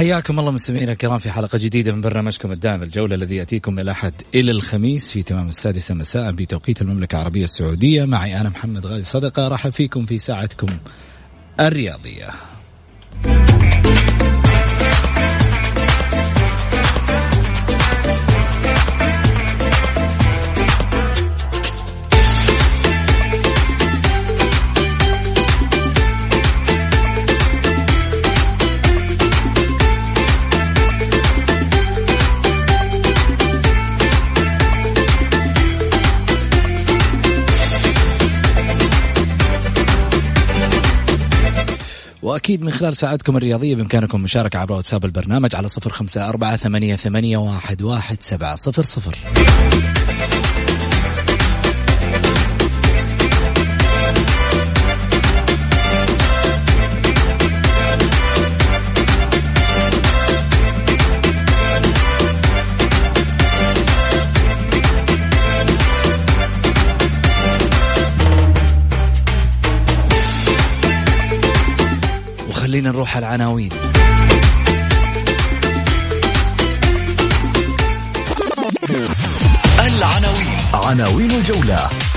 حياكم الله مستمعينا الكرام في حلقة جديدة من برنامجكم الدائم الجولة الذي يأتيكم من الأحد إلى الخميس في تمام السادسة مساء بتوقيت المملكة العربية السعودية. معي أنا محمد غازي صدقة راح فيكم في ساعتكم الرياضية. وأكيد من خلال ساعتكم الرياضية بإمكانكم المشاركة عبر واتساب البرنامج على صفر خمسة أربعة ثمانية, ثمانية واحد, واحد سبعة صفر صفر. وخلينا نروح على العناوين. العناوين. عناوين الجولة.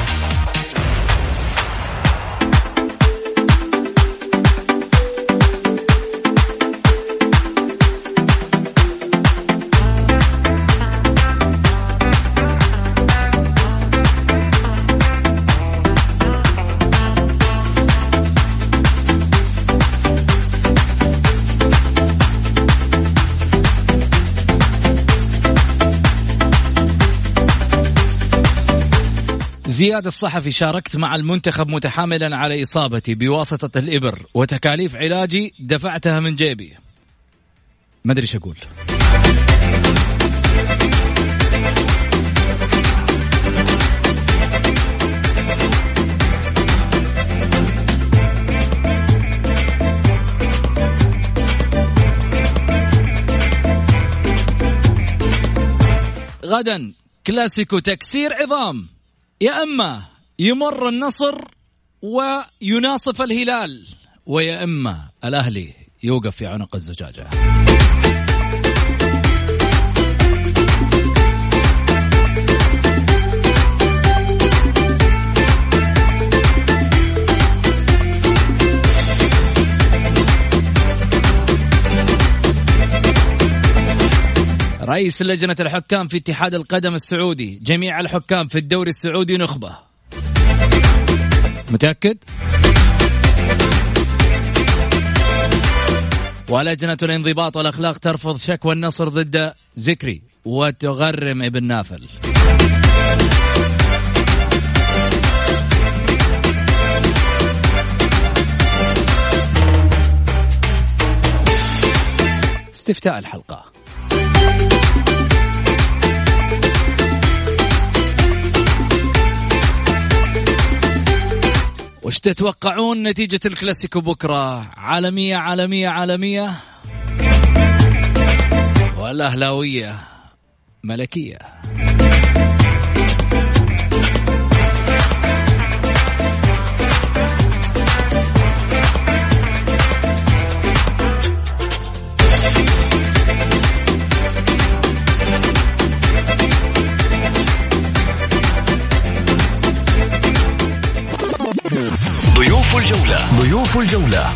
زياد الصحفي شاركت مع المنتخب متحاملا على إصابتي بواسطة الإبر وتكاليف علاجي دفعتها من جيبي. ما أدري إيش أقول. غدا. كلاسيكو تكسير عظام. يا أما يمر النصر ويناصف الهلال ويا أما الأهلي يوقف في عنق الزجاجة. رئيس لجنة الحكام في اتحاد القدم السعودي. جميع الحكام في الدوري السعودي نخبة. متأكد؟ ولجنة الانضباط والأخلاق ترفض شكوى النصر ضد زكري وتغرم ابن نافل. استفتاء الحلقة. وش تتوقعون نتيجة الكلاسيكو بكرة؟ عالمية عالمية عالمية. ولا أهلاوية ملكية. ضيوف الجولة.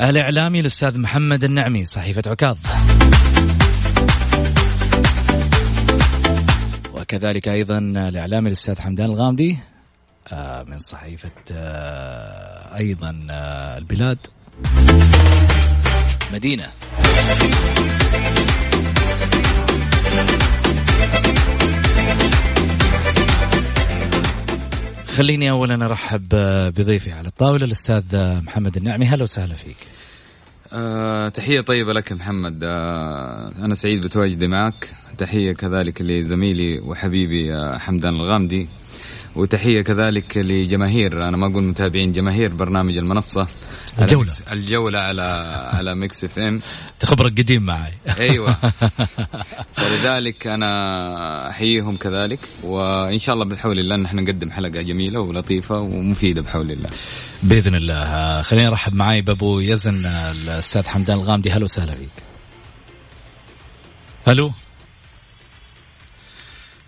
الإعلامي الأستاذ محمد النعمي صحيفة عكاظ. وكذلك أيضا الإعلامي الأستاذ حمدان الغامدي آه، من صحيفة آه، أيضا آه، البلاد. مدينة. خليني اولا أرحب بضيفي على الطاولة الأستاذ محمد النعمي. هلا وسهلا فيك. أه تحية طيبة لك محمد. أه أنا سعيد بتواجدي معك. تحية كذلك لزميلي وحبيبي أه حمدان الغامدي. وتحية كذلك لجماهير. أنا ما أقول متابعين جماهير برنامج المنصة. الجولة. الجولة على على ميكس إف إم. تخبرك قديم معي أيوه. فلذلك أنا أحييهم كذلك وإن شاء الله بحول الله نحن نقدم حلقة جميلة ولطيفة ومفيدة بحول الله. بإذن الله. خليني أرحب معي بأبو يزن الأستاذ حمدان الغامدي. هلا وسهلا فيك. ألو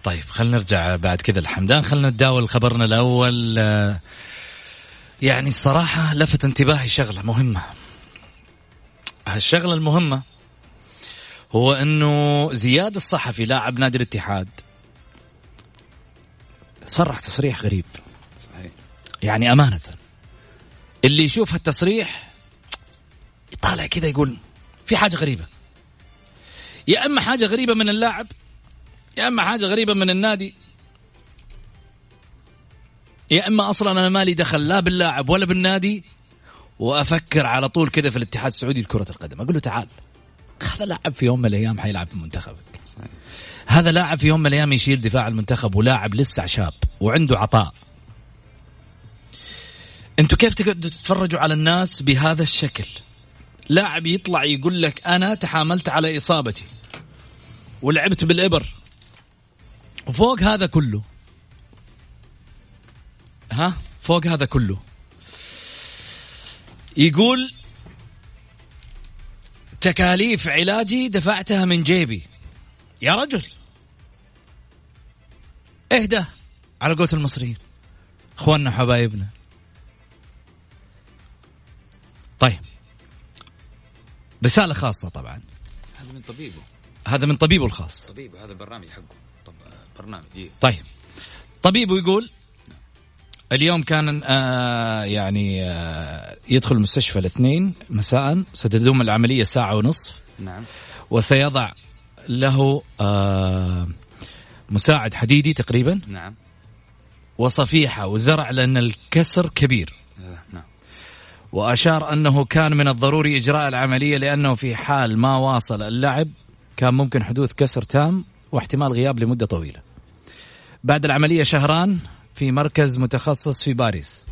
طيب خلينا نرجع بعد كذا الحمدان خلينا نتداول خبرنا الأول. يعني الصراحة لفت انتباهي شغلة مهمة. هالشغله المهمة هو إنه زياد الصحفي لاعب نادي الاتحاد صرح تصريح غريب. صحيح. يعني أمانة اللي يشوف هالتصريح يطالع كذا يقول في حاجة غريبة. يا إما حاجة غريبة من اللاعب يا أما حاجة غريبة من النادي. يا أما أصلا أنا مالي دخل لا باللاعب ولا بالنادي وأفكر على طول كذا في الاتحاد السعودي لكرة القدم. أقول له تعال. هذا لاعب في يوم من الأيام حيلعب في منتخبك. هذا لاعب في يوم من الأيام يشيل دفاع المنتخب ولاعب لسه شاب وعنده عطاء. أنتوا كيف تقعدوا تتفرجوا على الناس بهذا الشكل؟ لاعب يطلع يقول لك أنا تحاملت على إصابتي ولعبت بالإبر. وفوق هذا كله. ها؟ فوق هذا كله. يقول تكاليف علاجي دفعتها من جيبي. يا رجل. اهدى على قولة المصريين. اخواننا حبايبنا طيب. رسالة خاصة طبعا. هذا من طبيبه. هذا من طبيبه الخاص. طبيبه هذا البرنامج حقه. برنامج إيه. طيب. طبيبه يقول اليوم كان آه يعني آه يدخل المستشفى الاثنين مساء ستدوم العملية ساعة ونصف. نعم. وسيضع له آه مساعد حديدي تقريبا. نعم. وصفيحة وزرع لأن الكسر كبير. آه، نعم. وأشار أنه كان من الضروري إجراء العملية لأنه في حال ما واصل اللعب كان ممكن حدوث كسر تام واحتمال غياب لمدة طويلة. بعد العملية شهران في مركز متخصص في باريس.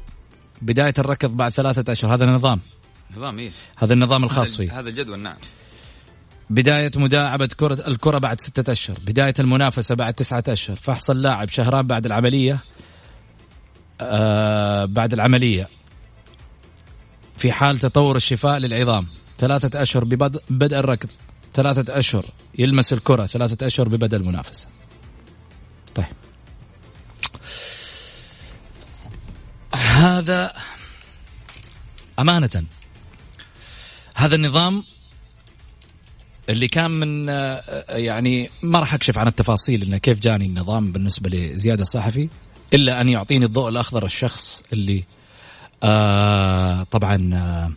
بداية الركض بعد ثلاثة أشهر. هذا النظام. نظام إيه. هذا النظام الخاص فيه. هذا الجدول نعم. بداية مداعبة كرة الكرة بعد ستة أشهر. بداية المنافسة بعد تسعة أشهر. فحص اللاعب شهران بعد العملية آه بعد العملية. في حال تطور الشفاء للعظام. ثلاثة أشهر ببدء بدء الركض. ثلاثة أشهر يلمس الكرة. ثلاثة أشهر ببدء المنافسة. هذا أمانة. هذا النظام اللي كان من آه، يعني ما راح أكشف عن التفاصيل إنه كيف جاني النظام بالنسبة لزياد الصحفي إلا أن يعطيني الضوء الأخضر الشخص اللي آه طبعا آه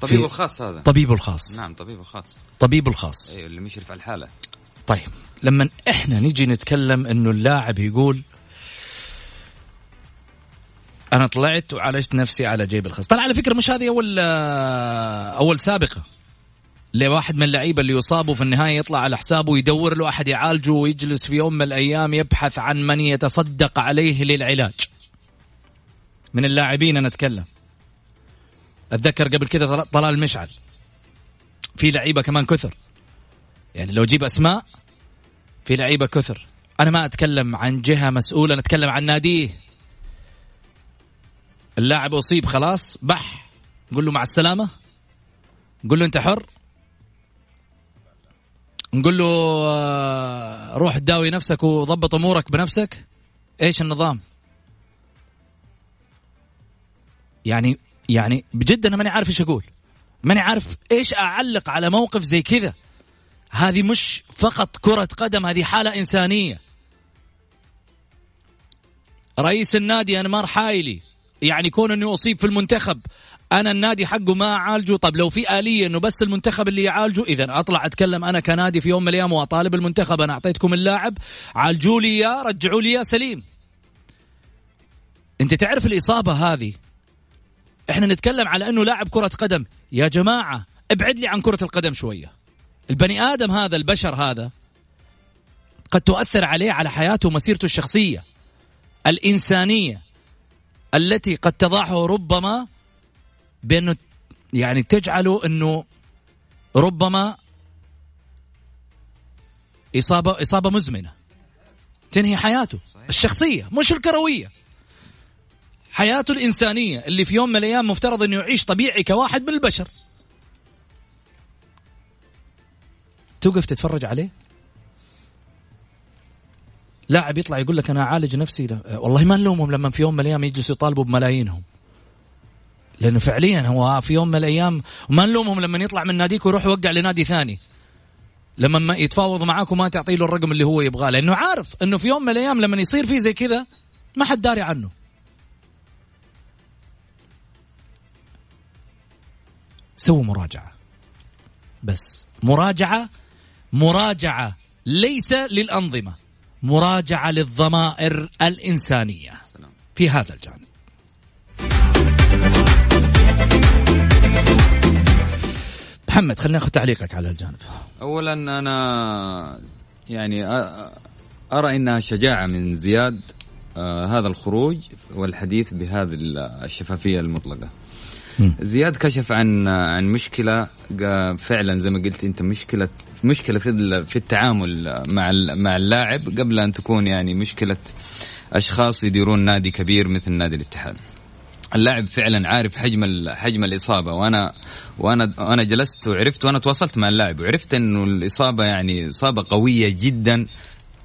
طبيبه الخاص هذا. طبيبه الخاص. نعم طبيبه خاص طبيبه الخاص. أيوه اللي مشرف على الحالة. طيب لما إحنا نجي نتكلم إنه اللاعب يقول أنا طلعت وعالجت نفسي على جيب الخاص طلع على فكرة مش هذه أول أول سابقة. لواحد من اللعيبة اللي يصابوا في النهاية يطلع على حسابه ويدور له أحد يعالجه ويجلس في يوم من الأيام يبحث عن من يتصدق عليه للعلاج. من اللاعبين أنا أتكلم. أتذكر قبل كذا طلال مشعل. في لعيبة كمان كثر. يعني لو جيب أسماء في لعيبة كثر. أنا ما أتكلم عن جهة مسؤولة أنا أتكلم عن ناديه. اللاعب أصيب خلاص بح. نقول له مع السلامة. نقول له أنت حر. نقول له آه، روح داوي نفسك وضبط أمورك بنفسك. إيش النظام؟ يعني يعني بجد أنا ماني عارف إيش أقول. ماني عارف إيش أعلق على موقف زي كذا. هذه مش فقط كرة قدم هذه حالة إنسانية. رئيس النادي أنمار حايلي. يعني كون أنه أصيب في المنتخب أنا النادي حقه ما أعالجه. طب لو في آلية أنه بس المنتخب اللي يعالجه إذا أطلع أتكلم أنا كنادي في يوم من الأيام وأطالب المنتخب أنا أعطيتكم اللاعب. عالجوا لي يا رجعوا لي يا سليم. أنت تعرف الإصابة هذه؟ إحنا نتكلم على إنه لاعب كرة قدم. يا جماعة ابعد لي عن كرة القدم شوية. البني آدم هذا البشر هذا قد تؤثر عليه على حياته ومسيرته الشخصية الإنسانية. التي قد تضعه ربما بانه يعني تجعله أنه ربما اصابه إصابة مزمنة. تنهي حياته. الشخصية مش الكروية. حياته الإنسانية اللي في يوم من الأيام مفترض انه يعيش طبيعي كواحد من البشر. توقف تتفرج عليه؟ لاعب يطلع يقول لك أنا أعالج نفسي لا. والله ما نلومهم لما في يوم من الأيام يجلسوا يطالبوا بملايينهم. لأنه فعليا هو في يوم من الأيام وما نلومهم لما يطلع من ناديك ويروح يوقع لنادي ثاني. لما ما يتفاوض معاك وما تعطي له الرقم اللي هو يبغاه. لأنه عارف إنه في يوم من الأيام لما يصير فيه زي كذا ما حد داري عنه. سووا مراجعة. بس مراجعة مراجعة ليس للأنظمة. مراجعة للضمائر الإنسانية في هذا الجانب. محمد خلينا ناخذ تعليقك على الجانب. اولا أنا يعني أرى إنها شجاعة من زياد آه هذا الخروج والحديث بهذه الشفافية المطلقة. زياد كشف عن عن مشكلة فعلا زي ما قلت أنت مشكلة مشكلة في في التعامل مع مع اللاعب قبل أن تكون يعني مشكلة أشخاص يديرون نادي كبير مثل نادي الاتحاد. اللاعب فعلا عارف حجم حجم الإصابة وأنا وأنا أنا جلست وعرفت وأنا تواصلت مع اللاعب وعرفت إنه الإصابة يعني إصابة قوية جدا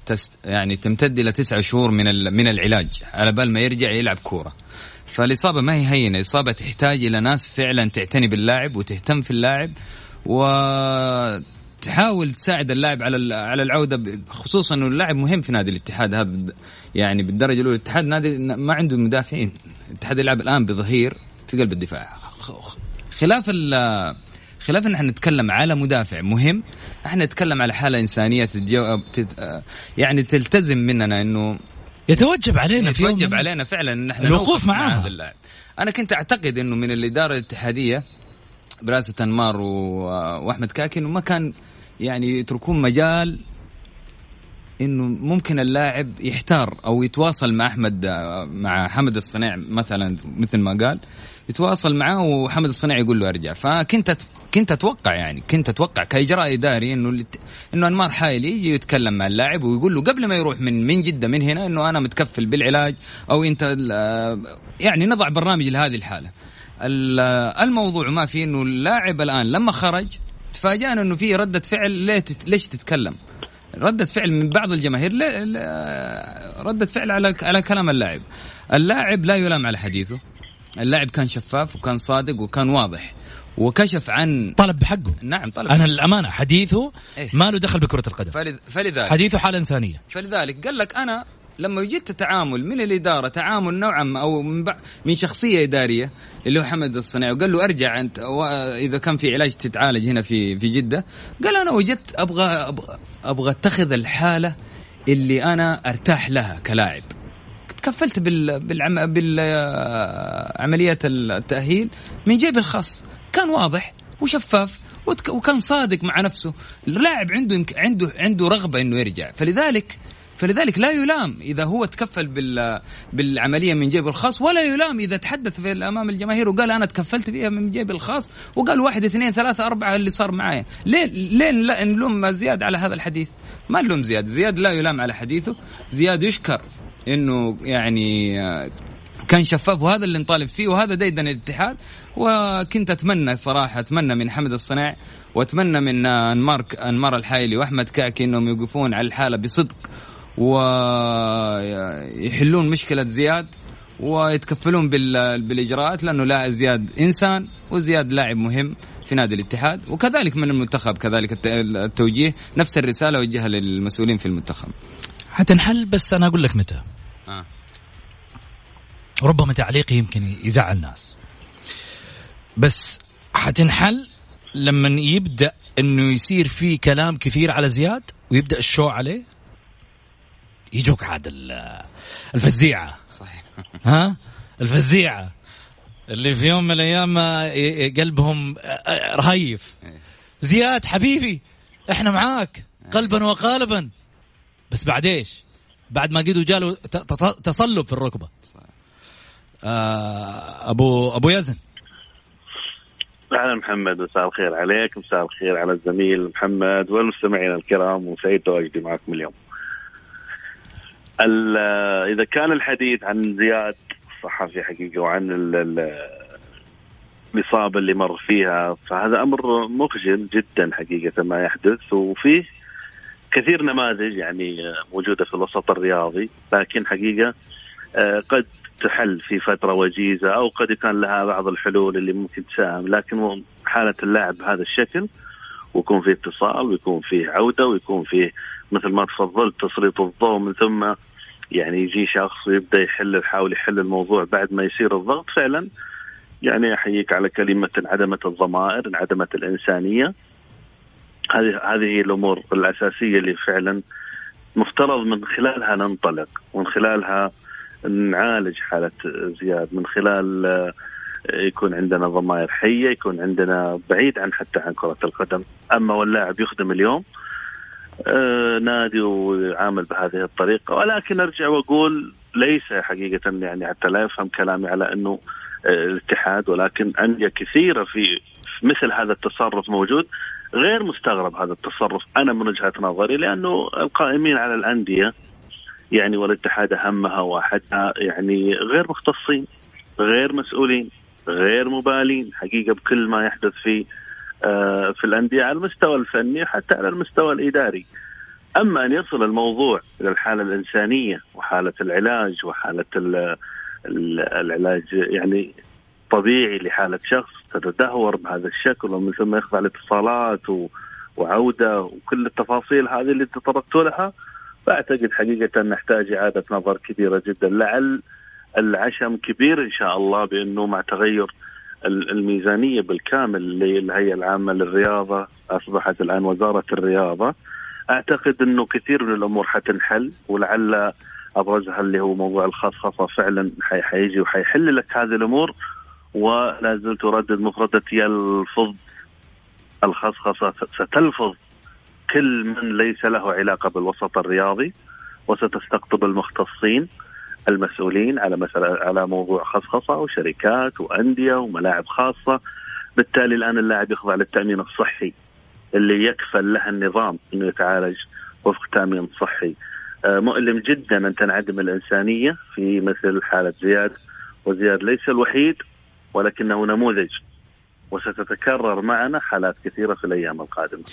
تست يعني تمتد إلى تسعة شهور من من العلاج على بال ما يرجع يلعب كورة. فالإصابة ما هي هينة، الاصابه تحتاج إلى ناس فعلا تعتني باللاعب وتهتم في اللاعب وتحاول تساعد اللاعب على على العودة خصوصا إنه اللاعب مهم في نادي الاتحاد هذا يعني بالدرجة الأولى الاتحاد نادي ما عنده مدافعين، الاتحاد يلعب الآن بظهير في قلب الدفاع. خلاف خلاف إن إحنا نتكلم على مدافع مهم إحنا نتكلم على حالة إنسانية تتجو... تت... يعني تلتزم مننا إنه يتوجب علينا في يتوجب علينا فعلا إن إحنا الوقوف معاه مع هذا اللاعب. أنا كنت أعتقد إنه من الاداره الاتحادية براسه أنمار وأحمد كاكي انه ما كان يعني يتركون مجال إنه ممكن اللاعب يحتار أو يتواصل مع أحمد مع حمد الصنيع مثلا مثل ما قال يتواصل معاه وحمد الصنيع يقول له أرجع. فكنت كنت أتوقع يعني كنت أتوقع كإجراء إداري إنه إنه أنمار حايلي يجي يتكلم مع اللاعب ويقول له قبل ما يروح من من جدة من هنا إنه أنا متكفل بالعلاج أو أنت يعني نضع برنامج لهذه الحالة. الموضوع ما في إنه اللاعب الآن لما خرج تفاجأنا إنه في ردة فعل ليش تتكلم؟ ردة فعل من بعض الجماهير ردة فعل على على كلام اللاعب. اللاعب لا يلام على حديثه. اللاعب كان شفاف وكان صادق وكان واضح وكشف عن طلب بحقه. نعم طلب أنا للامانه حديثه إيه؟ ما له دخل بكرة القدم. فلذلك. حديثه حاله إنسانية. فلذلك قال لك أنا لما وجدت تعامل من الإدارة تعامل نوعا ما أو من, بع... من شخصية إدارية اللي هو حمد الصناعي وقال له أرجع أنت إذا كان في علاج تتعالج هنا في في جدة قال أنا وجدت أبغى أبغى, أبغى أتخذ الحالة اللي أنا أرتاح لها كلاعب. تكفلت بال بالعم... بالعمليات التأهيل من جيبي الخاص. كان واضح وشفاف وكان صادق مع نفسه. اللاعب عنده عنده عنده رغبة إنه يرجع. فلذلك فلذلك لا يلام إذا هو تكفل بال بالعملية من جيبه الخاص ولا يلام إذا تحدث في امام الجماهير وقال أنا تكفلت فيها من جيبي الخاص وقال واحد اثنين ثلاثة أربعة اللي صار معايا. ليه ليه نلوم زياد على هذا الحديث؟ ما نلوم زياد. زياد لا يلام على حديثه. زياد يشكر إنه يعني كان شفاف وهذا اللي نطالب فيه وهذا ديدن الاتحاد. وكنت أتمنى صراحة أتمنى من حمد الصناع وأتمنى من انمار أنمار الحايلي وأحمد كاكي إنهم يوقفون على الحالة بصدق ويحلون مشكلة زياد ويتكفلون بالإجراءات لأنه لاعب زياد إنسان وزياد لاعب مهم في نادي الاتحاد وكذلك من المنتخب كذلك التوجيه. نفس الرسالة وجهها للمسؤولين في المنتخب. حتنحل بس أنا أقول لك متى. آه. ربما تعليقي يمكن يزعل ناس بس حتنحل لما يبدأ إنه يصير في كلام كثير على زياد ويبدأ الشو عليه؟ يجوك عاد الفزيعة. صحيح. ها؟ الفزيعة. اللي في يوم من الأيام قلبهم رهيف. زياد حبيبي إحنا معاك. قلبا وقالبا. بس بعد إيش؟ بعد ما قدوا جاله تصلب في الركبة. آه ابو أبو يزن. أهلا محمد مساء الخير عليك مساء الخير على الزميل محمد والمستمعين الكرام وسعيد تواجدي معكم اليوم. إذا كان الحديث عن زياد الصحفي حقيقه وعن الإصابة اللي مر فيها فهذا أمر مخجل جدا حقيقة ما يحدث وفيه كثير نماذج يعني موجودة في الوسط الرياضي لكن حقيقة آه، قد تحل في فترة وجيزة أو قد يكون لها بعض الحلول اللي ممكن تساهم لكن حالة اللاعب بهذا الشكل ويكون فيه اتصال ويكون فيه عودة ويكون فيه مثل ما تفضلت تسليط الضوء من ثم يعني يجي شخص ويبدا يحل يحاول يحل الموضوع بعد ما يصير الضغط. فعلا يعني أحييك على كلمة انعدمت الضمائر انعدمت الإنسانية. هذه هذه هي الأمور الأساسية اللي فعلا مفترض من خلالها ننطلق ومن خلالها نعالج حالة زياد من خلال يكون عندنا ضمائر حية يكون عندنا بعيد عن حتى عن كرة القدم. أما واللاعب يخدم اليوم آه، نادي ويعامل بهذه الطريقة. ولكن أرجع وأقول ليس حقيقة يعني حتى لا يفهم كلامي على إنه آه، الاتحاد ولكن أندية كثيرة في مثل هذا التصرف موجود. غير مستغرب هذا التصرف أنا من وجهة نظري لأنه القائمين على الأندية يعني والاتحاد أهمها واحدها يعني غير مختصين غير مسؤولين. غير مبالين حقيقة بكل ما يحدث في آه، في الأندية على المستوى الفني حتى على المستوى الإداري. أما أن يصل الموضوع إلى الحالة الإنسانية وحالة العلاج وحالة العلاج يعني طبيعي لحالة شخص تتدهور بهذا الشكل ومن ثم يخضع لاتصالات وعودة وكل التفاصيل هذه اللي تطرقت لها فأعتقد حقيقة نحتاج إعادة نظر كبيرة جدا لعل العشم كبير إن شاء الله بأنه مع تغير الميزانية بالكامل للهيئه العامة للرياضة أصبحت الآن وزارة الرياضة. أعتقد إنه كثير من الأمور حتنحل ولعل ابرزها اللي هو موضوع الخصخصه فعلا حيجي وحيحل لك هذه الأمور. ولا زلت أردد مفردتي يلفظ الخصخصه ستلفظ كل من ليس له علاقة بالوسط الرياضي وستستقطب المختصين. المسؤولين على مسألة على موضوع خصخصة وشركات وأندية وملاعب خاصة. بالتالي الآن اللاعب يخضع للتأمين الصحي اللي يكفل له النظام أنه يتعالج وفق تأمين صحي. آه، مؤلم جدا أن تنعدم الإنسانية في مثل حالة زياد وزياد ليس الوحيد ولكنه نموذج وستتكرر معنا حالات كثيرة في الأيام القادمة.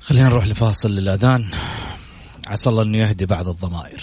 خلينا نروح لفاصل للأذان عسى الله أنه يهدي بعض الضمائر.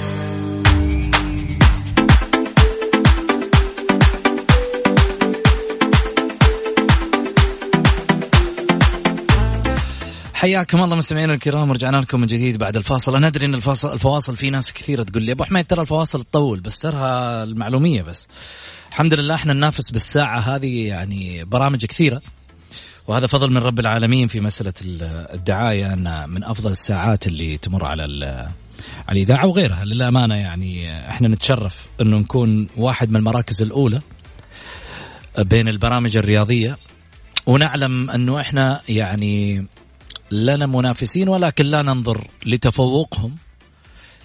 حياكم الله مستمعينا الكرام رجعنا لكم من جديد بعد الفاصل. أنا أدري إن الفاصل الفواصل في ناس كثيرة تقول لي أبو حميد ترى الفواصل تطول بس ترى المعلومية بس. الحمد لله إحنا ننافس بالساعة هذه يعني برامج كثيرة وهذا فضل من رب العالمين في مسألة الدعاية أن من أفضل الساعات اللي تمر على على الإذاعة وغيرها. للأمانة يعني إحنا نتشرف أنه نكون واحد من المراكز الأولى بين البرامج الرياضية ونعلم أنه إحنا يعني لنا منافسين ولكن لا ننظر لتفوقهم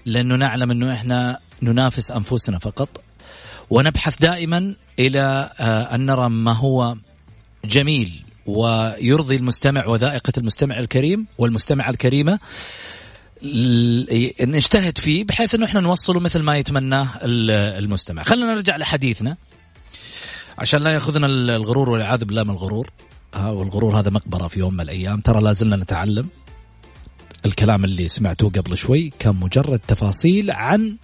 لأنه نعلم أنه إحنا ننافس أنفسنا فقط. ونبحث دائما إلى آه، أن نرى ما هو جميل ويرضي المستمع وذائقة المستمع الكريم والمستمعة الكريمة. نجتهد فيه بحيث أنه إحنا نوصله مثل ما يتمناه المستمع. خلينا نرجع لحديثنا. عشان لا يأخذنا الغرور والعياذ بالله من الغرور. والغرور هذا مقبرة في يوم من الأيام. ترى لازلنا نتعلم الكلام اللي سمعتوه قبل شوي كان مجرد تفاصيل عن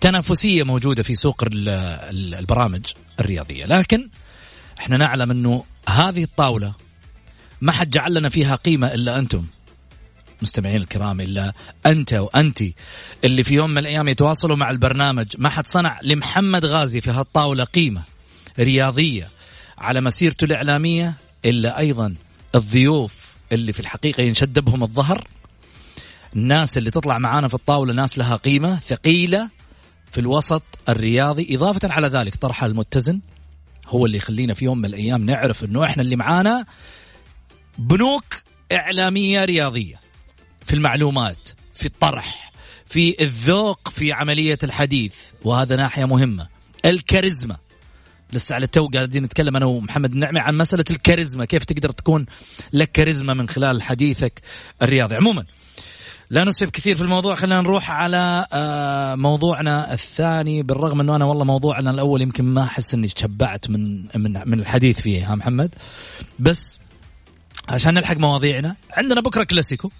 تنافسية موجودة في سوق البرامج الرياضية. لكن إحنا نعلم إنه هذه الطاولة ما حد جعل لنا فيها قيمة إلا أنتم. مستمعين الكرام إلا أنت وأنت اللي في يوم من الأيام يتواصلوا مع البرنامج. ما حد صنع لمحمد غازي في هالطاولة قيمة رياضية على مسيرته الإعلامية. إلا أيضا الضيوف اللي في الحقيقة ينشد بهم الظهر الناس اللي تطلع معانا في الطاولة ناس لها قيمة ثقيلة في الوسط الرياضي. إضافة على ذلك طرحها المتزن هو اللي يخلينا في يوم من الأيام نعرف إنه إحنا اللي معانا بنوك إعلامية رياضية في المعلومات في الطرح في الذوق في عملية الحديث. وهذا ناحية مهمة. الكاريزما. لسه على التو قاعدين نتكلم أنا ومحمد النعمي عن مسألة الكاريزما كيف تقدر تكون لك كاريزما من خلال حديثك الرياضي. عموما لا نسب كثير في الموضوع خلينا نروح على آه، موضوعنا الثاني بالرغم إنه أنا والله موضوعنا الأول يمكن ما أحس إني تشبعت من من من الحديث فيه ها محمد؟ بس عشان نلحق مواضيعنا عندنا بكرة كلاسيكو.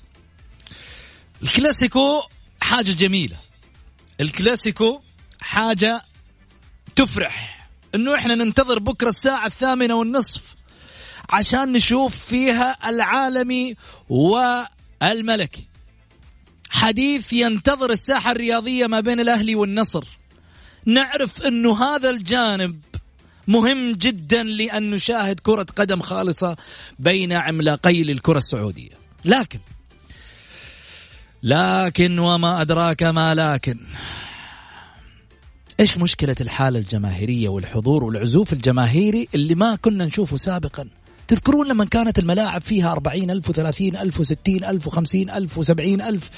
الكلاسيكو حاجة جميلة. الكلاسيكو حاجة تفرح. إنه إحنا ننتظر بكرة الساعة الثامنة والنصف عشان نشوف فيها العالمي والملكي. حديث ينتظر الساحة الرياضية ما بين الأهلي والنصر. نعرف أنه هذا الجانب مهم جدا لأن نشاهد كرة قدم خالصة بين عملاقي للكرة السعودية. لكن لكن وما أدراك ما لكن. إيش مشكلة الحالة الجماهيرية والحضور والعزوف الجماهيري اللي ما كنا نشوفه سابقا؟ تذكرون لما كانت الملاعب فيها أربعين ألف وثلاثين ألف وستين ألف وخمسين ألف وسبعين ألف؟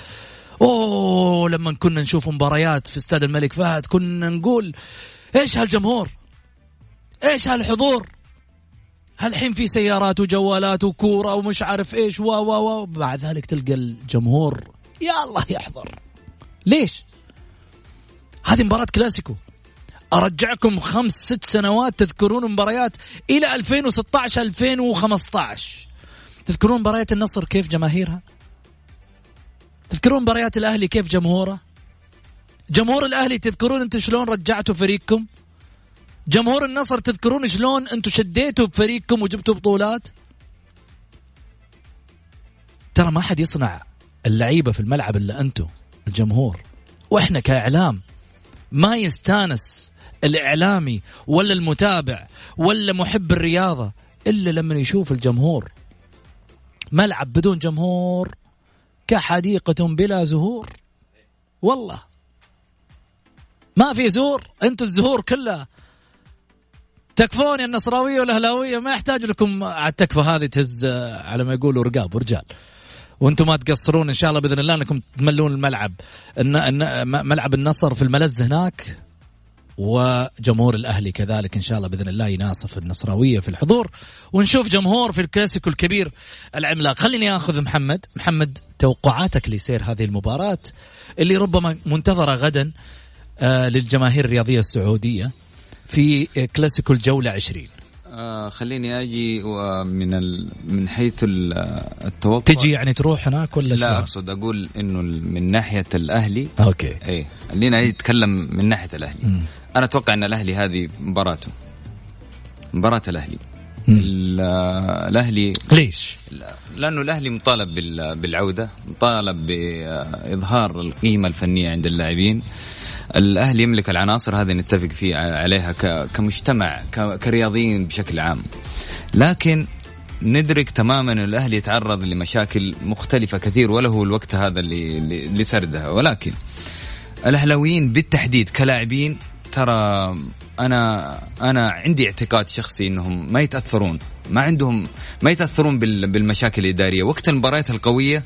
أوه لما كنا نشوف مباريات في استاد الملك فهد كنا نقول إيش هالجمهور؟ إيش هالحضور؟ هالحين في سيارات وجوالات وكورة ومش عارف إيش و و و بعد ذلك تلقى الجمهور يا الله يحضر. ليش؟ هذه مباراة كلاسيكو. أرجعكم خمس ست سنوات تذكرون مباريات إلى 2016 2015 تذكرون مباريات النصر كيف جماهيرها؟ تذكرون مباريات الأهلي كيف جمهوره؟ جمهور الأهلي تذكرون أنتم شلون رجعتوا فريقكم؟ جمهور النصر تذكرون شلون أنتم شديتوا بفريقكم وجبتوا بطولات؟ ترى ما حد يصنع اللعيبة في الملعب إلا أنتم الجمهور. وإحنا كإعلام ما يستانس الإعلامي ولا المتابع ولا محب الرياضة إلا لما يشوف الجمهور. ملعب بدون جمهور كحديقة بلا زهور. والله. ما في زهور أنتم الزهور كلها تكفون يا النصراوية والأهلاوية ما يحتاج لكم على التكفى هذه تهز على ما يقولوا رقاب ورجال. وأنتم ما تقصرون إن شاء الله بإذن الله إنكم تملون الملعب. ملعب النصر في الملز هناك وجمهور الأهلي كذلك إن شاء الله بإذن الله يناصف النصراوية في الحضور ونشوف جمهور في الكلاسيكو الكبير العملاق. خليني آخذ محمد. محمد توقعاتك لسير هذه المباراة اللي ربما منتظرة غدا آه للجماهير الرياضية السعودية في كلاسيكو الجولة 20 آه خليني أجي من ال... من حيث التوقع. تجي يعني تروح هناك ولا لا أقصد أقول إنه من ناحية الأهلي. okay. اي خلينا نتكلم من ناحية الأهلي. م. أنا أتوقع إن الأهلي هذه مباراته. مباراة الأهلي. الأهلي ليش؟ لأنه الأهلي مطالب بالعودة مطالب بإظهار القيمة الفنية عند اللاعبين. الاهلي يملك العناصر هذه نتفق فيه عليها كمجتمع كرياضيين بشكل عام. لكن ندرك تماما إن الاهلي يتعرض لمشاكل مختلفة كثير وله الوقت هذا لسردها ولكن الأهلاويين بالتحديد كلاعبين ترى أنا أنا عندي اعتقاد شخصي إنهم ما يتأثرون ما عندهم ما يتأثرون بالمشاكل الإدارية. وقت المباريات القوية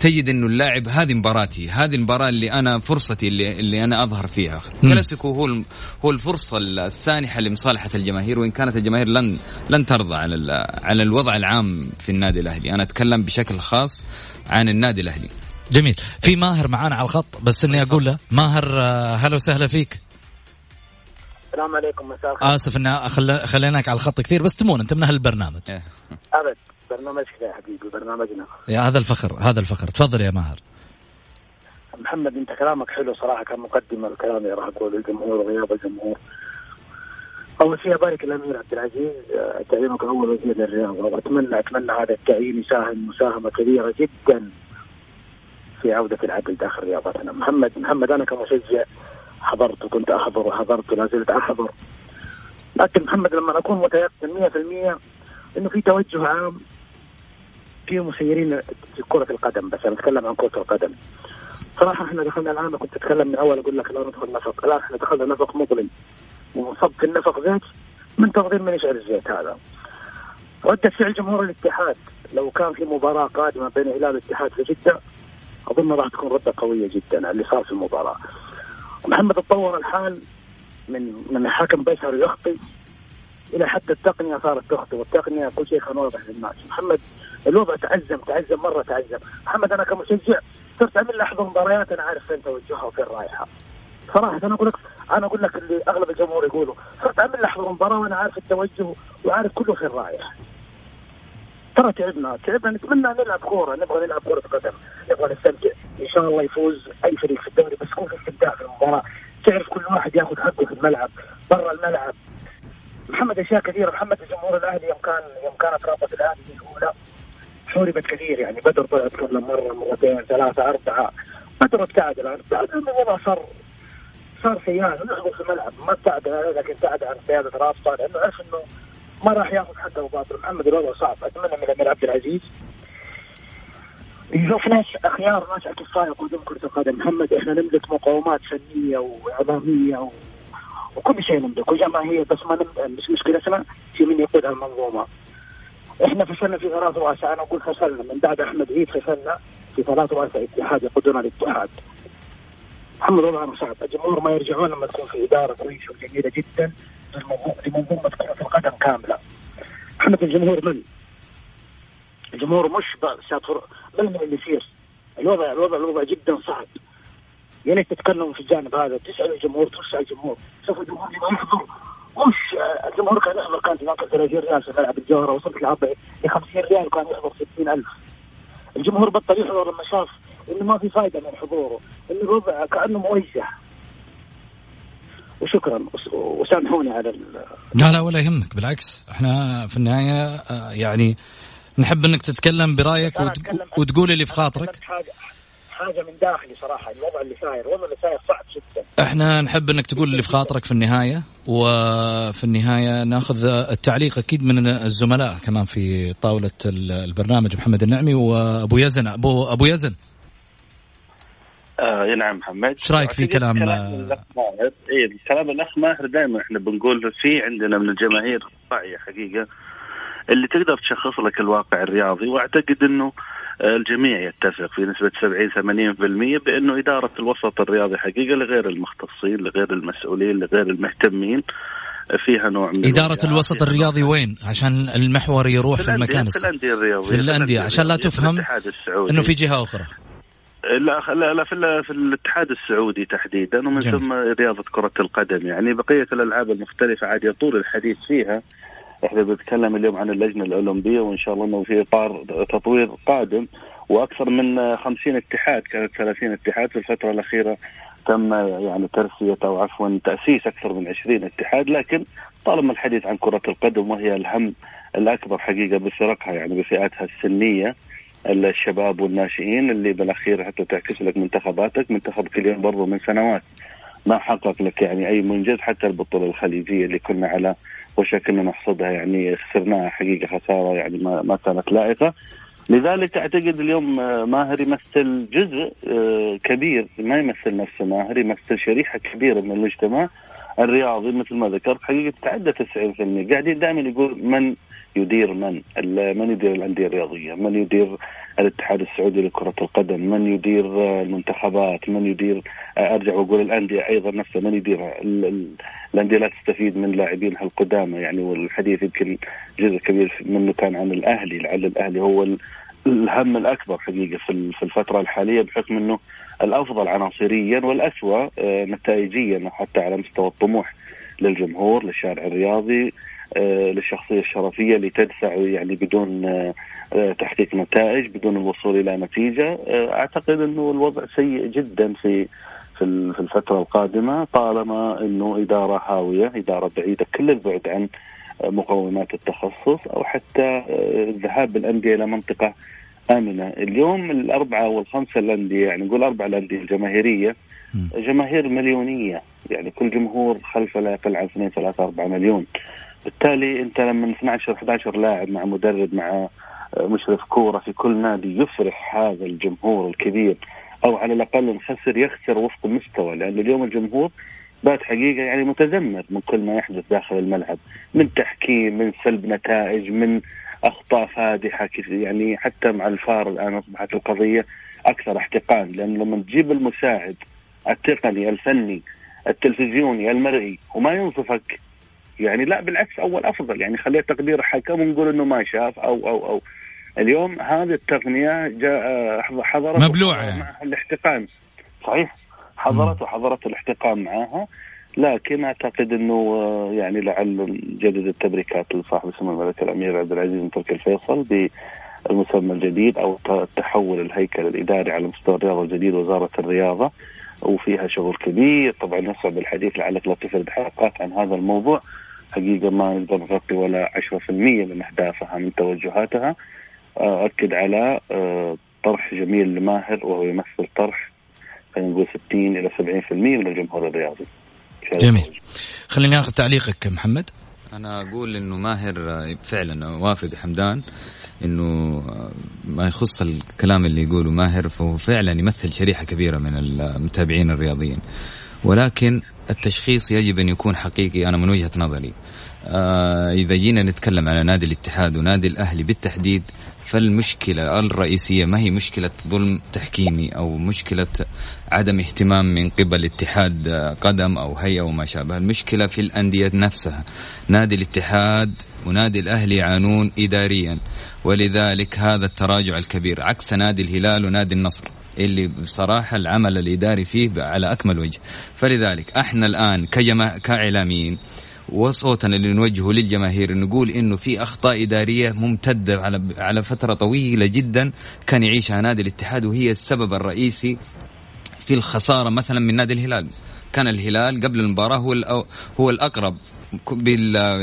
تجد إنه اللاعب هذه مباراتي هذه المباراة اللي أنا فرصتي اللي, اللي أنا أظهر فيها. كلاسيكو هو هو الفرصة السانحة لمصالحة الجماهير وإن كانت الجماهير لن لن ترضى على على الوضع العام في النادي الأهلي. أنا أتكلم بشكل خاص عن النادي الأهلي. جميل. في ماهر معانا على الخط بس إني أقول له ماهر آه، هلا وسهلا فيك. السلام عليكم مساء الخير. آسف ان خليناك على الخط كثير بس تمون أنت من أهل البرنامج. إيه. أبد برنامجك يا حبيبي برنامجنا. يا هذا الفخر هذا الفخر. تفضل يا ماهر. محمد أنت كلامك حلو صراحة كمقدمه الكلام اللي راح أقوله للجمهور وغياب الجمهور. أول شيء أبارك الأمير عبد العزيز تعيينك أول وزير للرياضة واتمنى أتمنى هذا التعيين يساهم مساهمة كبيرة جدا في عودة العدل داخل رياضتنا. محمد محمد أنا كمشجع حضرت وكنت أحضر وحضرت ولا زلت أحضر. لكن محمد لما أكون متيقن 100% إنه في توجه عام في مسيرين في كرة القدم بس أنا أتكلم عن كرة القدم. صراحة إحنا دخلنا الان كنت أتكلم من أول أقول لك لا ندخل نفق الان إحنا دخلنا نفق مظلم. وصب في النفق زيت منتظرين من يشعل الزيت هذا. ردة فعل جمهور الاتحاد لو كان في مباراة قادمة بين هلال الاتحاد في جدة أظن راح تكون ردة قوية جدا على اللي صار في المباراة. محمد تطور الحال من من الحكم بيسر يخطي إلى حتى التقنية صارت تخطي والتقنية كل شيء خلينا نوضح للناس. محمد الوضع تعزم تعزم مرة تعزم محمد أنا كمشجع صرت اعمل لحظة مباريات أنا عارف فين توجهها وفين رايحه صراحة أنا أقول لك أنا أقول لك اللي أغلب الجمهور يقولوا صرت اعمل لحظة مباراة وأنا عارف التوجه وعارف كله فين رايح ترى تعبنا تعبنا. نتمنى نلعب كورة نبغى نلعب كوره قدم. نبغى نستمتع. إن شاء الله يفوز أي فريق في الدوري بس يكون في استمتاع في المباراة. تعرف كل واحد ياخذ حقه في الملعب برا الملعب. محمد أشياء كثيرة. محمد الجمهور الأهلي يوم كان يوم كانت رابطة الأهلي الأولى حوربت كثير. يعني بدر طلع تكلم مرة مرتين ثلاثة أربعة. بدر ابتعد الآن. ابتعد الوضع صار صار سيان ونحضر في الملعب. ما ابتعد لكن ابتعد عن قيادة رابطة لأنه عرف إنه ما راح ياخذ حقه باطل محمد الوضع صعب. أتمنى من الامير عبد العزيز. يشوف ناس أخيار ناس اكفاء يقودون كرة القدم. محمد إحنا نملك مقومات فنية واعلاميه و... وكل شيء نملك. وجماهير بس ما نم... مش مشكلتنا في من يقود المنظومة. إحنا فشلنا في ثلاث رؤساء أنا أقول فشلنا من بعد أحمد عيد فشلنا في ثلاث رؤساء اتحاد يقودون الاتحاد. محمد وضعنا صعب. الجمهور ما يرجعون لما تكون في إدارة كويسة وجميلة جدا. لمنظومه كره القدم كاملة. محمد الجمهور من؟ الجمهور مش بل من اللي يصير؟ الوضع الوضع الوضع جدا صعب. يا ريت تتكلموا في الجانب هذا تسأل الجمهور تسال الجمهور. شوف الجمهور يبغى يحضر. مش الجمهور كان يحضر كانت هناك 30 ريال في ملعب الجوهرة وصلت لعبه ل 50 ريال كان يحضر 60000 الجمهور بطل يحضر لما شاف إنه ما في فائده من حضوره إنه الوضع كأنه موجه وشكرا وسامحوني على لا لا ولا يهمك بالعكس. إحنا في النهاية آه، يعني نحب إنك تتكلم برأيك وتقول اللي في خاطرك. حاجة حاجة من داخلي صراحة الوضع اللي صاير الوضع اللي صاير صعب جدا. إحنا نحب إنك تقول اللي في خاطرك في النهاية وفي النهاية ناخذ التعليق أكيد من الزملاء كمان في طاولة البرنامج محمد النعمي وأبو يزن ابو أبو يزن. آه نعم محمد. إيش رأيك في كلام كلام الاخ ماهر اي كلام الاخ ماهر دائما إحنا بنقول في عندنا من الجماهير واعيه حقيقة اللي تقدر تشخص لك الواقع الرياضي. وأعتقد إنه الجميع يتفق في نسبة 70 80% بأنه إدارة الوسط الرياضي حقيقة لغير المختصين لغير المسؤولين لغير المهتمين فيها نوع من إدارة الوسط الرياضي وين؟ عشان المحور يروح في, في المكان في الأندية الرياضية في الأندية عشان لا تفهم أنه في جهة أخرى. لا لا لا في, في الاتحاد السعودي تحديدا ومن ثم رياضة كرة القدم. يعني بقية الألعاب المختلفة عاد يطول الحديث فيها. إحنا بنتكلم اليوم عن اللجنة الأولمبية وإن شاء الله إنه في إطار تطوير قادم. وأكثر من 50 اتحاد كانت 30 اتحاد في الفترة الأخيرة. تم يعني ترسية أو عفوا تأسيس أكثر من 20 اتحاد. لكن طالما الحديث عن كرة القدم وهي الهم الأكبر حقيقة بفرقها يعني بفئاتها السنية الشباب والناشئين اللي بالأخير حتى تعكس لك منتخباتك منتخبك اليوم برضو من سنوات. ما حقق لك يعني أي منجز حتى البطولة الخليجية اللي كنا على وشك ان نحصدها يعني خسرناها حقيقة خسارة يعني ما, ما كانت لائقة. لذلك أعتقد اليوم ماهر يمثل جزء آه، كبير ما يمثل نفسه ماهر يمثل شريحة كبيرة من المجتمع الرياضي. مثل ما ذكرت حقيقة تعدى 90% قاعدين دائما يقول من يدير من من يدير الأندية الرياضية من يدير الاتحاد السعودي لكرة القدم من يدير المنتخبات من يدير أرجع وأقول الأندية أيضا نفسها من يدير الأندية لا تستفيد من لاعبينها القدامى. يعني والحديث يمكن جزء كبير منه كان عن الأهلي لعل الأهلي هو الهم الأكبر حقيقة في الفترة الحالية بحكم إنه الأفضل عناصريا والاسوء آه، نتائجيا حتى على مستوى الطموح للجمهور للشارع الرياضي آه، للشخصية الشرفية اللي تدفع يعني بدون آه، تحقيق نتائج بدون الوصول إلى نتيجة. أعتقد إنه الوضع سيء جدا في في الفترة القادمة طالما إنه إدارة هاوية إدارة بعيدة كل البعد عن مقومات التخصص أو حتى الذهاب بالانديه إلى منطقة آمنة، اليوم الأربعة والخمسة الأندية يعني نقول أربع الأندية الجماهيرية جماهير مليونية يعني كل جمهور خلفه لا يقل عن 2 3 4 مليون. بالتالي أنت لما 12 11 لاعب مع مدرب مع مشرف كورة في كل نادي يفرح هذا الجمهور الكبير أو على الأقل نخسر يخسر وفق المستوى لأن اليوم الجمهور بات حقيقة يعني متذمر من كل ما يحدث داخل الملعب من تحكيم من سلب نتائج من أخطاء فادحة يعني حتى مع الفار الآن أصبحت القضية أكثر احتقان لأن لما تجيب المساعد التقني الفني التلفزيوني المرئي وما ينصفك يعني لا بالعكس أول أفضل. يعني خليه تقدير حكم ونقول إنه ما شاف أو أو أو. اليوم هذه التقنية جاء حضرت مبلوعة يعني. مع الاحتقان. صحيح؟ حضرت وحضرت الاحتقان معاها لكن أعتقد إنه آه، يعني لعل جدد التبريكات لصاحب السمو الملك الأمير عبد العزيز بن تركي الفيصل بالمسمى الجديد أو تحول الهيكل الإداري على مستوى الرياضة الجديد وزارة الرياضة وفيها شغل كبير. طبعا يصعب الحديث لعلك لا تفرد حلقات عن هذا الموضوع. حقيقة ما نقدر نغطي ولا 10% من أهدافها من توجهاتها آه، اكد على آه، طرح جميل لماهر وهو يمثل طرح خلينا نقول 60 إلى 70% من الجمهور الرياضي. جميل. خليني اخذ تعليقك محمد. أنا أقول إنه ماهر فعلا وافق حمدان إنه ما يخص الكلام اللي يقوله ماهر فهو فعلا يمثل شريحة كبيرة من المتابعين الرياضيين ولكن التشخيص يجب أن يكون حقيقي أنا من وجهة نظري. آه إذا جينا نتكلم على نادي الاتحاد ونادي الأهلي بالتحديد فالمشكلة الرئيسية ما هي مشكلة ظلم تحكيمي أو مشكلة عدم اهتمام من قبل اتحاد قدم أو هيئة وما شابه، المشكلة في الأندية نفسها. نادي الاتحاد ونادي الأهلي يعانون اداريا. ولذلك هذا التراجع الكبير عكس نادي الهلال ونادي النصر اللي بصراحة العمل الإداري فيه على أكمل وجه. فلذلك إحنا الآن كجما كإعلاميين وصوتنا اللي نوجهه للجماهير نقول إنه في أخطاء إدارية ممتدة على على فترة طويلة جدا كان يعيشها نادي الاتحاد وهي السبب الرئيسي في الخسارة مثلا من نادي الهلال كان الهلال قبل المباراة هو هو الأقرب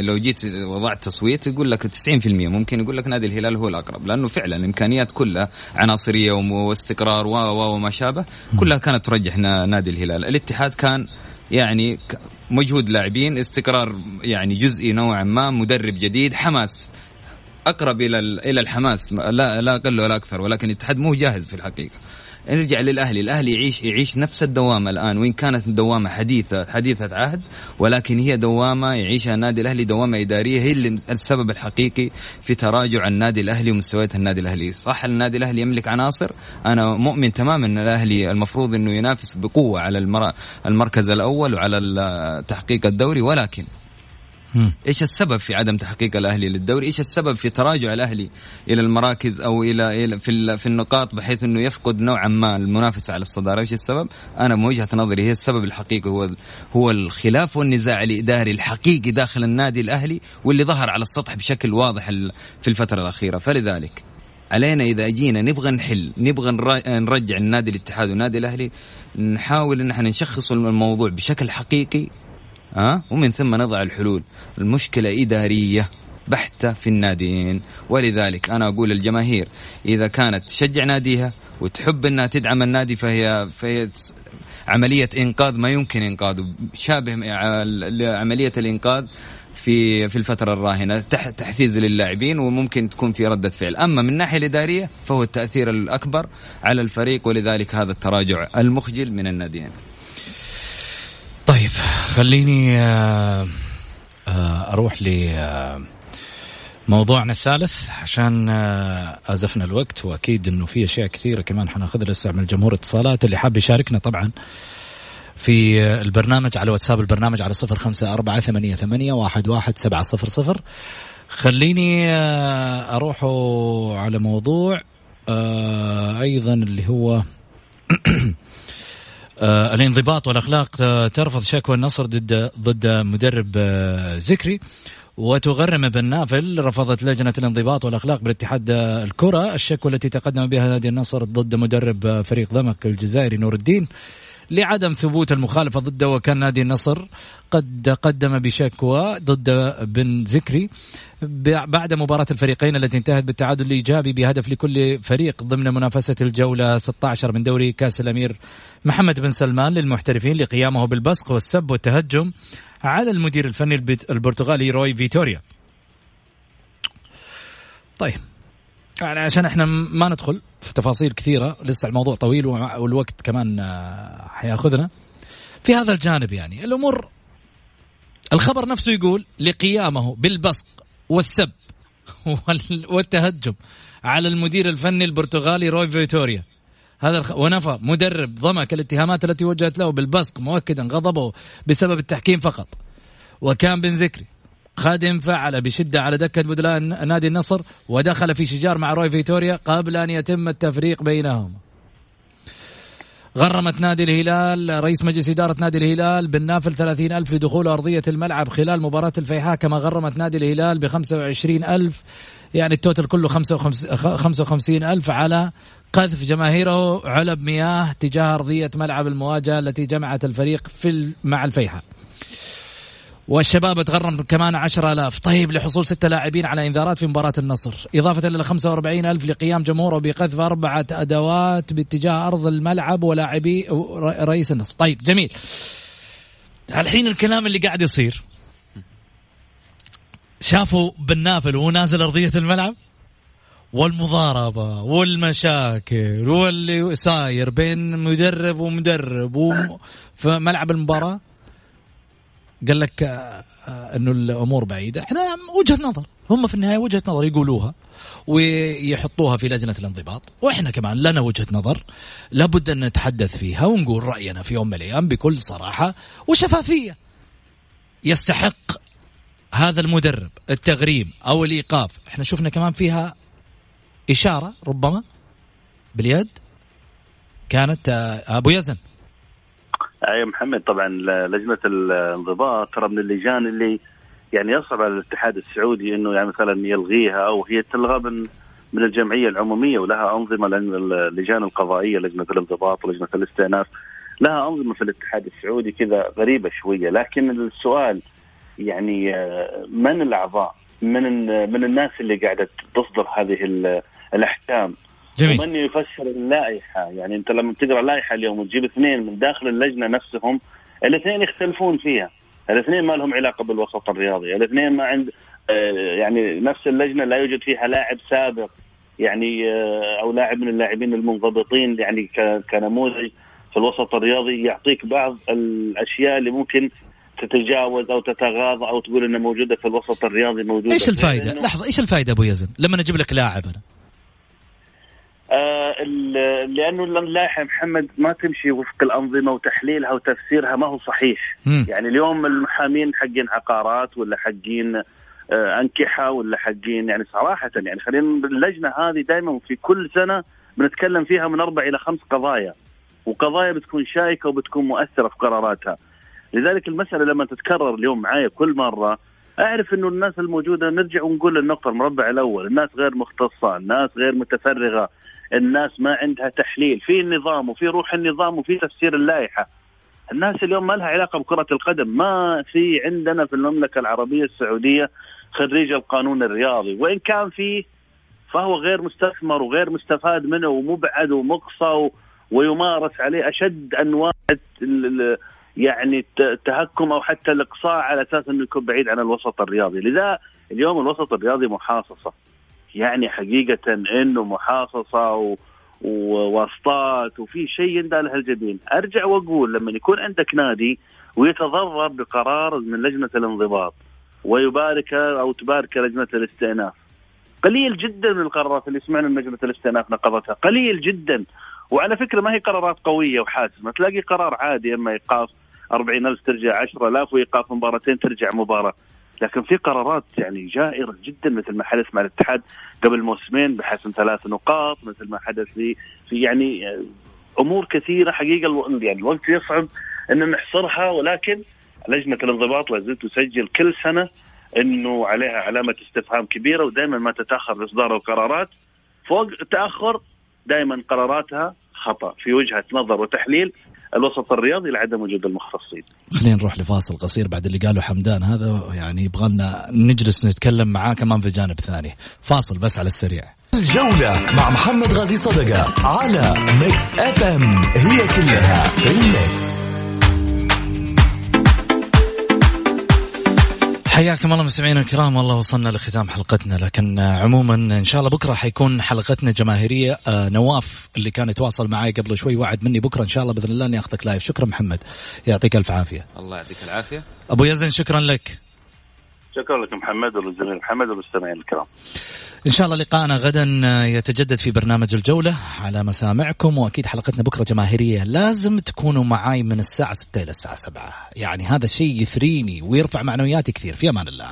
لو جيت وضعت تصويت يقول لك 90% ممكن يقول لك نادي الهلال هو الأقرب لأنه فعلا الامكانيات كلها عناصرية واستقرار وما شابه كلها كانت ترجح نادي الهلال. الاتحاد كان يعني مجهود لاعبين استقرار يعني جزئي نوعا ما مدرب جديد حماس أقرب إلى إلى الحماس لا لا أقل ولا أكثر ولكن الاتحاد مو جاهز في الحقيقة. نرجع للاهلي، الاهلي يعيش يعيش نفس الدوامة الآن وإن كانت دوامة حديثة حديثة عهد ولكن هي دوامة يعيشها النادي الأهلي دوامة إدارية هي اللي السبب الحقيقي في تراجع النادي الأهلي ومستويات النادي الأهلي، صح النادي الأهلي يملك عناصر، أنا مؤمن تماما إن الأهلي المفروض إنه ينافس بقوة على المركز الأول وعلى تحقيق الدوري ولكن إيش السبب في عدم تحقيق الأهلي للدوري؟ إيش السبب في تراجع الأهلي إلى المراكز أو إلى في في النقاط بحيث إنه يفقد نوعا ما المنافسه على الصدارة، إيش السبب؟ أنا من وجهة نظري هي السبب الحقيقي هو هو الخلاف والنزاع الإداري الحقيقي داخل النادي الأهلي واللي ظهر على السطح بشكل واضح في الفترة الأخيرة، فلذلك علينا إذا اجينا نبغى نحل نبغى نرجع النادي الاتحاد والنادي الأهلي نحاول إن إحنا نشخص الموضوع بشكل حقيقي ها؟ ومن ثم نضع الحلول. المشكلة إدارية بحتة في الناديين. ولذلك أنا أقول للجماهير إذا كانت تشجع ناديها وتحب أنها تدعم النادي فهي, فهي عملية إنقاذ ما يمكن إنقاذه شابه عملية الإنقاذ في في الفترة الراهنة. تحفيز للاعبين وممكن تكون في ردة فعل، أما من الناحية الإدارية فهو التأثير الأكبر على الفريق ولذلك هذا التراجع المخجل من الناديين. طيب خليني آه، آه، أروح ل موضوعنا الثالث عشان آزفنا الوقت وأكيد إنه في أشياء كثيرة كمان حناخذها لسه من الجمهور اتصالات. اللي حاب يشاركنا طبعا في البرنامج على واتساب البرنامج على صفر خمسة أربعة ثمانية, ثمانية واحد, واحد سبعة صفر صفر. خليني أروح على موضوع أيضا اللي هو آه الانضباط والأخلاق ترفض شكوى النصر ضد ضد مدرب آه ذكري وتغرم بن نافل رفضت لجنة الانضباط والأخلاق بالاتحاد الكرة. الشكوى التي تقدم بها نادي النصر ضد مدرب فريق ضمك الجزائري نور الدين. لعدم ثبوت المخالفة ضده وكان نادي النصر قد قدم بشكوى ضد بن زكري بعد مباراة الفريقين التي انتهت بالتعادل الإيجابي بهدف لكل فريق ضمن منافسة الجولة 16 من دوري كأس الأمير محمد بن سلمان للمحترفين لقيامه بالبصق والسب والتهجم على المدير الفني البرتغالي روي فيتوريا. طيب. يعني عشان إحنا ما ندخل في تفاصيل كثيرة لسه الموضوع طويل والوقت كمان آه، حياخذنا. في هذا الجانب يعني الأمور الخبر نفسه يقول لقيامه بالبصق والسب والتهجم على المدير الفني البرتغالي روي فيتوريا. هذا الخ... ونفى مدرب ضمك الاتهامات التي وجهت له بالبصق مؤكدا غضبه بسبب التحكيم فقط. وكان بن ذكري قد انفعل بشدة على دكة بدلاء نادي النصر ودخل في شجار مع روي فيتوريا قبل أن يتم التفريق بينهما غرمت نادي الهلال رئيس مجلس إدارة نادي الهلال بالنافل 30 ألف لدخول أرضية الملعب خلال مباراة الفيحاء كما غرمت نادي الهلال ب 25 ألف يعني التوتل كله 55 ألف على قذف جماهيره علب مياه تجاه أرضية ملعب المواجهة التي جمعت الفريق في مع الفيحاء. والشباب تغرم كمان 10000 طيب لحصول ستة لاعبين على إنذارات في مباراة النصر. إضافة إلى 45000 لقيام جمهوره بقذف أربعة أدوات باتجاه أرض الملعب ولاعبي رئيس النصر. طيب جميل. الحين الكلام اللي قاعد يصير. شافوا بالنافل وهو نازل أرضية الملعب؟ والمضاربة والمشاكل واللي صاير بين مدرب ومدرب في ملعب المباراة؟ قال لك آه، آه، إنه الأمور بعيدة. إحنا وجهة نظر. هم في النهاية وجهة نظر يقولوها ويحطوها في لجنة الانضباط. وإحنا كمان لنا وجهة نظر لابد أن نتحدث فيها ونقول رأينا في يوم من الأيام بكل صراحة وشفافية. يستحق هذا المدرب التغريم أو الإيقاف. إحنا شفنا كمان فيها إشارة ربما باليد كانت آه، أبو يزن. اي محمد طبعا لجنة الانضباط ترى من اللجان اللي يعني يصعب على الاتحاد السعودي إنه يعني مثلا يلغيها أو هي تلغى من من الجمعية العمومية ولها أنظمة لأن اللجان القضائية لجنة الانضباط ولجنة الاستئناف لها أنظمة في الاتحاد السعودي كذا غريبة شوية. لكن السؤال يعني آه، من الأعضاء؟ من من الناس اللي قاعدة تصدر هذه الأحكام؟ جميل. ومن يفسر اللائحة؟ يعني أنت لما تقرا اللائحه اليوم وتجيب اثنين من داخل اللجنة نفسهم الاثنين يختلفون فيها. الاثنين ما لهم علاقة بالوسط الرياضي الاثنين ما عند آه، يعني نفس اللجنة لا يوجد فيها لاعب سابق يعني آه، أو لاعب من اللاعبين المنضبطين يعني كنموذج في الوسط الرياضي يعطيك بعض الأشياء اللي ممكن تتجاوز أو تتغاضى أو تقول إنها موجودة في الوسط الرياضي موجودة إيش الفائده؟ لحظة إيش الفائده أبو يزن؟ لما نجيب لك لاعب أنا. آه لأنه اللائحه محمد ما تمشي وفق الأنظمة وتحليلها وتفسيرها ما هو صحيح م. يعني اليوم المحامين حقين عقارات ولا حقين آه أنكحة ولا حقين يعني صراحة يعني خلينا اللجنه هذه دائما في كل سنة بنتكلم فيها من أربع إلى خمس قضايا وقضايا بتكون شائكة وبتكون مؤثرة في قراراتها لذلك المسألة لما تتكرر اليوم معايا كل مرة أعرف إنه الناس الموجودة نرجع ونقول النقطة المربع الأول الناس غير مختصة الناس غير متفرغة الناس ما عندها تحليل في النظام وفي روح النظام وفي تفسير اللائحة. الناس اليوم ما لها علاقة بكرة القدم ما في عندنا في المملكة العربية السعودية خريج القانون الرياضي وإن كان فيه فهو غير مستثمر وغير مستفاد منه ومبعد ومقصى ويمارس عليه أشد أنواع يعني التهكم أو حتى الإقصاء على أساس إنه يكون بعيد عن الوسط الرياضي، لذا اليوم الوسط الرياضي محاصصة. يعني حقيقة إنه محاصصة. وواسطات وفي شيء يندى له الجبين أرجع وأقول لما يكون عندك نادي ويتضرر بقرار من لجنة الانضباط ويبارك أو تبارك لجنة الاستئناف. قليل جدا من القرارات اللي سمعنا من لجنة الاستئناف نقضتها. قليل جدا. وعلى فكرة ما هي قرارات قوية وحاسمة. تلاقي قرار عادي إما إيقاف 40000 ترجع 10000 وايقاف مباراتين ترجع مباراة. لكن في قرارات يعني جائرة جدا مثل ما حدث مع الاتحاد قبل موسمين بحسم ثلاث نقاط مثل ما حدث في في يعني أمور كثيرة حقيقة يعني الوقت يصعب إن نحصرها ولكن لجنة الانضباط لا زلت تسجل كل سنة إنه عليها علامة استفهام كبيرة ودائما ما تتأخر باصدار القرارات فوق التاخر دائما قراراتها خطأ في وجهة نظر وتحليل الوسط الرياضي لعدم وجود المختصين. خلينا نروح لفاصل قصير بعد اللي قاله حمدان هذا يعني يبغى لنا نجلس نتكلم معاه كمان في جانب ثاني. فاصل بس على السريع. الجولة مع محمد غازي صدقة على ميكس اف ام هي كلها في ال mix. حياكم الله مستمعينا الكرام والله وصلنا لختام حلقتنا لكن عموما إن شاء الله بكرة حيكون حلقتنا جماهيريه آه نواف اللي كان يتواصل معي قبل شوي وعد مني بكرة إن شاء الله بإذن الله إني أخذك live شكرا محمد يعطيك ألف عافية. الله يعطيك العافية. أبو يزن شكرا لك. شكرا لك محمد وللزميل محمد والمستمعين الكرام. إن شاء الله لقاءنا غدا يتجدد في برنامج الجولة على مسامعكم وأكيد حلقتنا بكرة جماهيرية لازم تكونوا معاي من الساعة 6 إلى الساعة 7 يعني هذا شيء يثريني ويرفع معنوياتي كثير. في أمان الله.